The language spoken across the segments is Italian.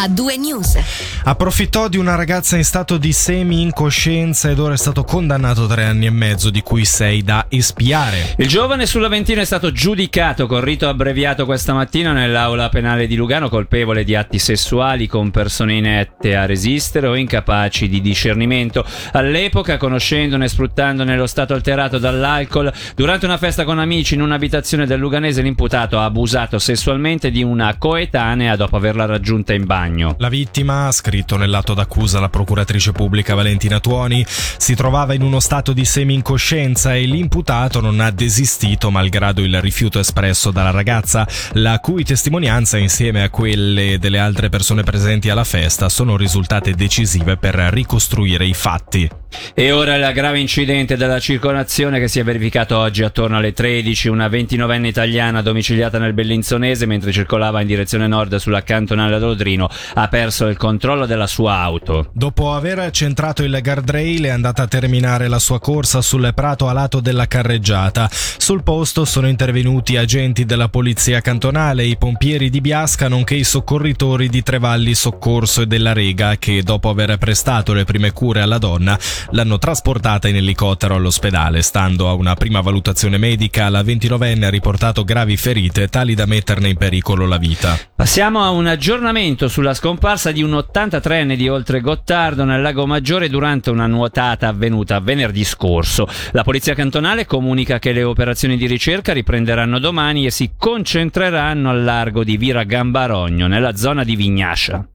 a due news. Approfittò di una ragazza in stato di semi-incoscienza ed ora è stato condannato a tre anni e mezzo, di cui sei da espiare. Il giovane sull'Aventino è stato giudicato con rito abbreviato questa mattina nell'aula penale di Lugano, colpevole di atti sessuali con persone inette a resistere o incapaci di discernimento. All'epoca, conoscendone e sfruttandone lo stato alterato dall'alcol, durante una festa con amici in un'abitazione del Luganese, l'imputato ha abusato sessualmente di una coetanea dopo averla raggiunta in bagno. La vittima, ha scritto nell'atto d'accusa la procuratrice pubblica Valentina Tuoni, si trovava in uno stato di semi-incoscienza e l'imputato non ha desistito malgrado il rifiuto espresso dalla ragazza, la cui testimonianza insieme a quelle delle altre persone presenti alla festa sono risultate decisive per ricostruire i fatti. E ora il grave incidente della circolazione che si è verificato oggi attorno alle 13. Una 29enne italiana domiciliata nel Bellinzonese mentre circolava in direzione nord sulla cantonale d'Odrino ha perso il controllo della sua auto. Dopo aver centrato il guardrail è andata a terminare la sua corsa sul prato a lato della carreggiata. Sul posto sono intervenuti agenti della polizia cantonale, i pompieri di Biasca nonché i soccorritori di Trevalli Soccorso e della Rega che dopo aver prestato le prime cure alla donna l'hanno trasportata in elicottero all'ospedale. Stando a una prima valutazione medica, la 29enne ha riportato gravi ferite tali da metterne in pericolo la vita. Passiamo a un aggiornamento sulla scomparsa di un 83enne di Oltre Gottardo nel Lago Maggiore durante una nuotata avvenuta venerdì scorso. La polizia cantonale comunica che le operazioni di ricerca riprenderanno domani e si concentreranno al largo di Vira Gambarogno, nella zona di Vignascia.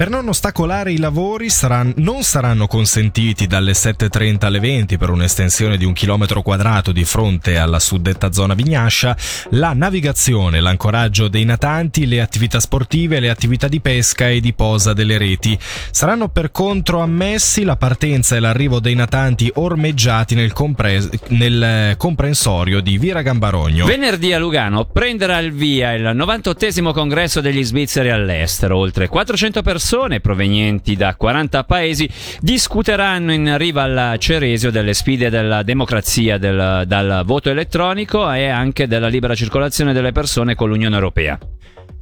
Per non ostacolare i lavori saranno, non saranno consentiti dalle 7.30 alle 20 per un'estensione di un chilometro quadrato di fronte alla suddetta zona Vignascia la navigazione, l'ancoraggio dei natanti, le attività sportive, le attività di pesca e di posa delle reti. Saranno per contro ammessi la partenza e l'arrivo dei natanti ormeggiati nel, compres- nel comprensorio di Vira Gambarogno. Venerdì a Lugano prenderà il via il 98 congresso degli svizzeri all'estero. Oltre 400 persone persone provenienti da 40 paesi discuteranno in riva al Ceresio delle sfide della democrazia, del, dal voto elettronico e anche della libera circolazione delle persone con l'Unione Europea.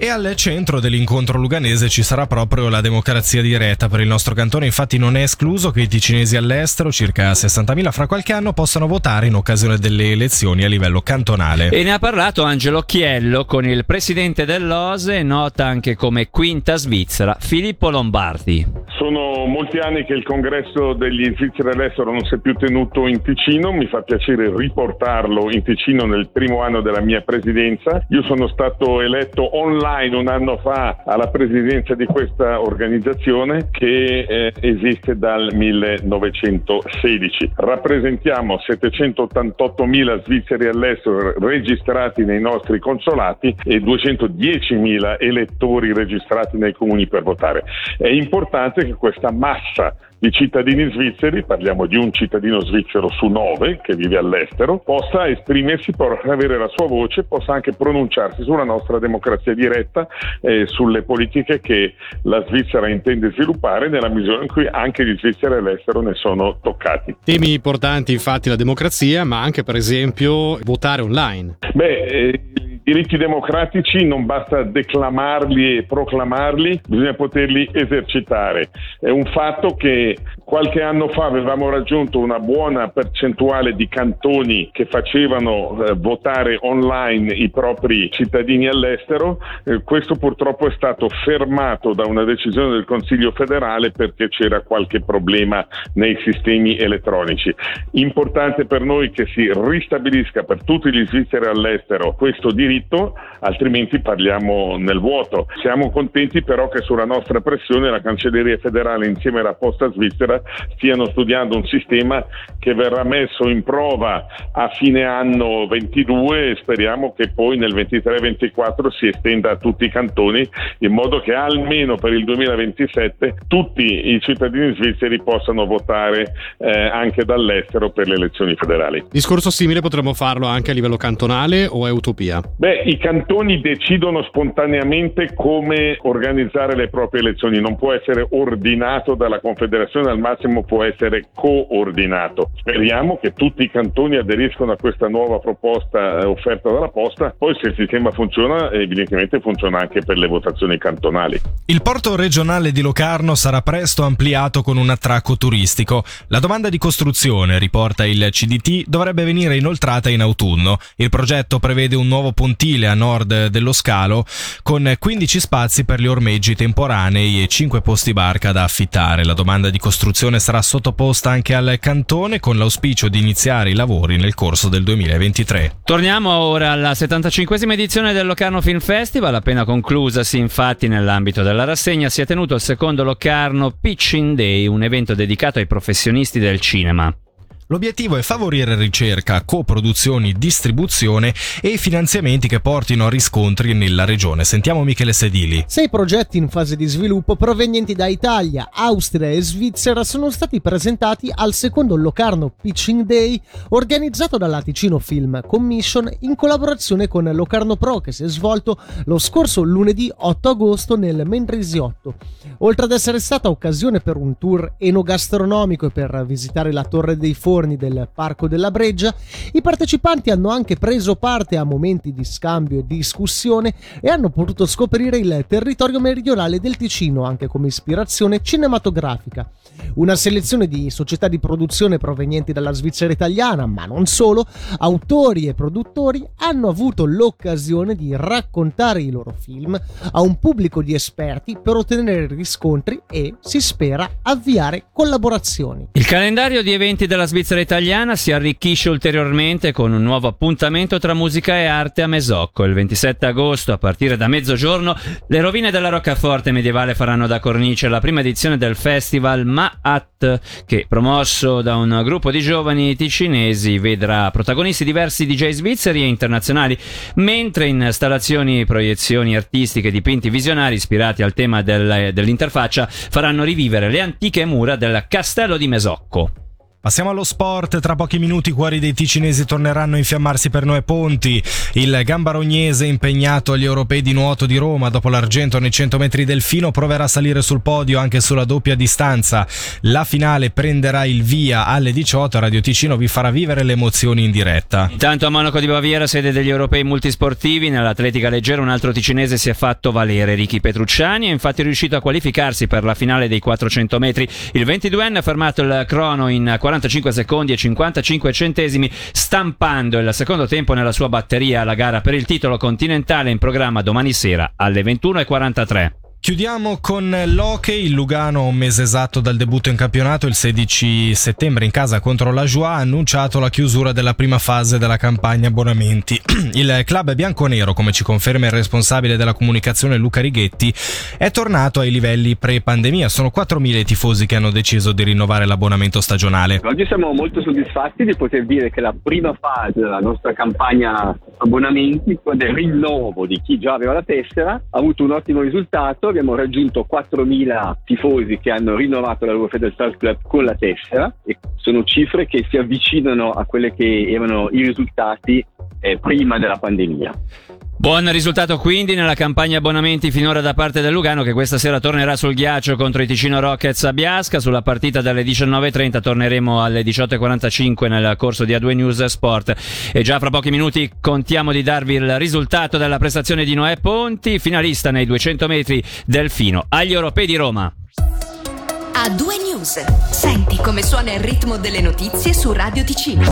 E al centro dell'incontro luganese ci sarà proprio la democrazia diretta per il nostro cantone, infatti non è escluso che i ticinesi all'estero, circa 60.000 fra qualche anno, possano votare in occasione delle elezioni a livello cantonale. E ne ha parlato Angelo Chiello con il presidente dell'OSE, nota anche come Quinta Svizzera, Filippo Lombardi. Sono molti anni che il congresso degli svizzeri all'estero non si è più tenuto in Ticino, mi fa piacere riportarlo in Ticino nel primo anno della mia presidenza. Io sono stato eletto online online un anno fa alla presidenza di questa organizzazione che eh, esiste dal 1916. Rappresentiamo 788.000 svizzeri all'estero registrati nei nostri consolati e 210.000 elettori registrati nei comuni per votare. È importante che questa massa di cittadini svizzeri, parliamo di un cittadino svizzero su nove che vive all'estero, possa esprimersi, possa avere la sua voce, possa anche pronunciarsi sulla nostra democrazia diretta e sulle politiche che la Svizzera intende sviluppare nella misura in cui anche gli svizzeri all'estero ne sono toccati. Temi importanti infatti la democrazia, ma anche per esempio votare online. Beh, eh, diritti democratici non basta declamarli e proclamarli, bisogna poterli esercitare. È un fatto che qualche anno fa avevamo raggiunto una buona percentuale di cantoni che facevano eh, votare online i propri cittadini all'estero. Eh, questo purtroppo è stato fermato da una decisione del Consiglio federale perché c'era qualche problema nei sistemi elettronici. Importante per noi che si ristabilisca per tutti gli svizzeri all'estero questo diritto diritto, altrimenti parliamo nel vuoto. Siamo contenti però che sulla nostra pressione la Cancelleria federale insieme alla Posta Svizzera stiano studiando un sistema che verrà messo in prova a fine anno 22 e speriamo che poi nel 23-24 si estenda a tutti i cantoni in modo che almeno per il 2027 tutti i cittadini svizzeri possano votare eh, anche dall'estero per le elezioni federali. Discorso simile potremmo farlo anche a livello cantonale o è utopia? Beh, Beh, i cantoni decidono spontaneamente come organizzare le proprie elezioni, non può essere ordinato dalla Confederazione, al massimo può essere coordinato. Speriamo che tutti i cantoni aderiscono a questa nuova proposta eh, offerta dalla Posta, poi se il sistema funziona evidentemente funziona anche per le votazioni cantonali. Il porto regionale di Locarno sarà presto ampliato con un attracco turistico. La domanda di costruzione, riporta il CDT, dovrebbe venire inoltrata in autunno. Il progetto prevede un nuovo pontile a nord dello scalo con 15 spazi per gli ormeggi temporanei e 5 posti barca da affittare. La domanda di costruzione sarà sottoposta anche al cantone con l'auspicio di iniziare i lavori nel corso del 2023. Torniamo ora alla 75esima edizione del Locarno Film Festival, appena conclusasi infatti nell'ambito della rassegna si è tenuto il secondo Locarno Pitching Day, un evento dedicato ai professionisti del cinema. L'obiettivo è favorire ricerca, coproduzioni, distribuzione e finanziamenti che portino a riscontri nella regione. Sentiamo Michele Sedili. Sei progetti in fase di sviluppo provenienti da Italia, Austria e Svizzera sono stati presentati al secondo Locarno Pitching Day organizzato dalla Ticino Film Commission in collaborazione con Locarno Pro che si è svolto lo scorso lunedì 8 agosto nel Mendrisiotto. Oltre ad essere stata occasione per un tour enogastronomico e per visitare la Torre dei Forni giorni del Parco della Breggia, i partecipanti hanno anche preso parte a momenti di scambio e discussione e hanno potuto scoprire il territorio meridionale del Ticino anche come ispirazione cinematografica. Una selezione di società di produzione provenienti dalla Svizzera italiana, ma non solo, autori e produttori hanno avuto l'occasione di raccontare i loro film a un pubblico di esperti per ottenere riscontri e, si spera, avviare collaborazioni. Il calendario di eventi della Svizzera Svizzera italiana si arricchisce ulteriormente con un nuovo appuntamento tra musica e arte a Mesocco. Il 27 agosto, a partire da mezzogiorno, le rovine della roccaforte medievale faranno da cornice la prima edizione del festival Ma'at, che promosso da un gruppo di giovani ticinesi vedrà protagonisti diversi DJ svizzeri e internazionali, mentre installazioni, proiezioni artistiche, dipinti visionari ispirati al tema del, dell'interfaccia faranno rivivere le antiche mura del castello di Mesocco. Passiamo allo sport, tra pochi minuti i cuori dei ticinesi torneranno a infiammarsi per Noè Ponti. Il gambarognese impegnato agli europei di nuoto di Roma dopo l'argento nei 100 metri delfino proverà a salire sul podio anche sulla doppia distanza. La finale prenderà il via alle 18, Radio Ticino vi farà vivere le emozioni in diretta. Intanto a Monaco di Baviera, sede degli europei multisportivi, nell'atletica leggera un altro ticinese si è fatto valere, Ricky Petrucciani, è infatti riuscito a qualificarsi per la finale dei 400 metri. Il 22enne ha fermato il crono in 40 45 secondi e 55 centesimi, stampando il secondo tempo nella sua batteria alla gara per il titolo continentale in programma domani sera alle 21.43. Chiudiamo con l'Hockey, il Lugano un mese esatto dal debutto in campionato, il 16 settembre in casa contro la Joie ha annunciato la chiusura della prima fase della campagna abbonamenti. Il club bianconero, come ci conferma il responsabile della comunicazione Luca Righetti, è tornato ai livelli pre-pandemia. Sono 4.000 i tifosi che hanno deciso di rinnovare l'abbonamento stagionale. Oggi siamo molto soddisfatti di poter dire che la prima fase della nostra campagna abbonamenti, del rinnovo di chi già aveva la tessera, ha avuto un ottimo risultato abbiamo raggiunto 4.000 tifosi che hanno rinnovato la loro Stars Club con la tessera e sono cifre che si avvicinano a quelle che erano i risultati eh, prima della pandemia. Buon risultato quindi nella campagna abbonamenti finora da parte del Lugano che questa sera tornerà sul ghiaccio contro i Ticino Rockets a Biasca. Sulla partita dalle 19.30 torneremo alle 18.45 nel corso di A2 News Sport. E già fra pochi minuti contiamo di darvi il risultato della prestazione di Noè Ponti, finalista nei 200 metri del Fino agli Europei di Roma. A2 News. Senti come suona il ritmo delle notizie su Radio Ticino.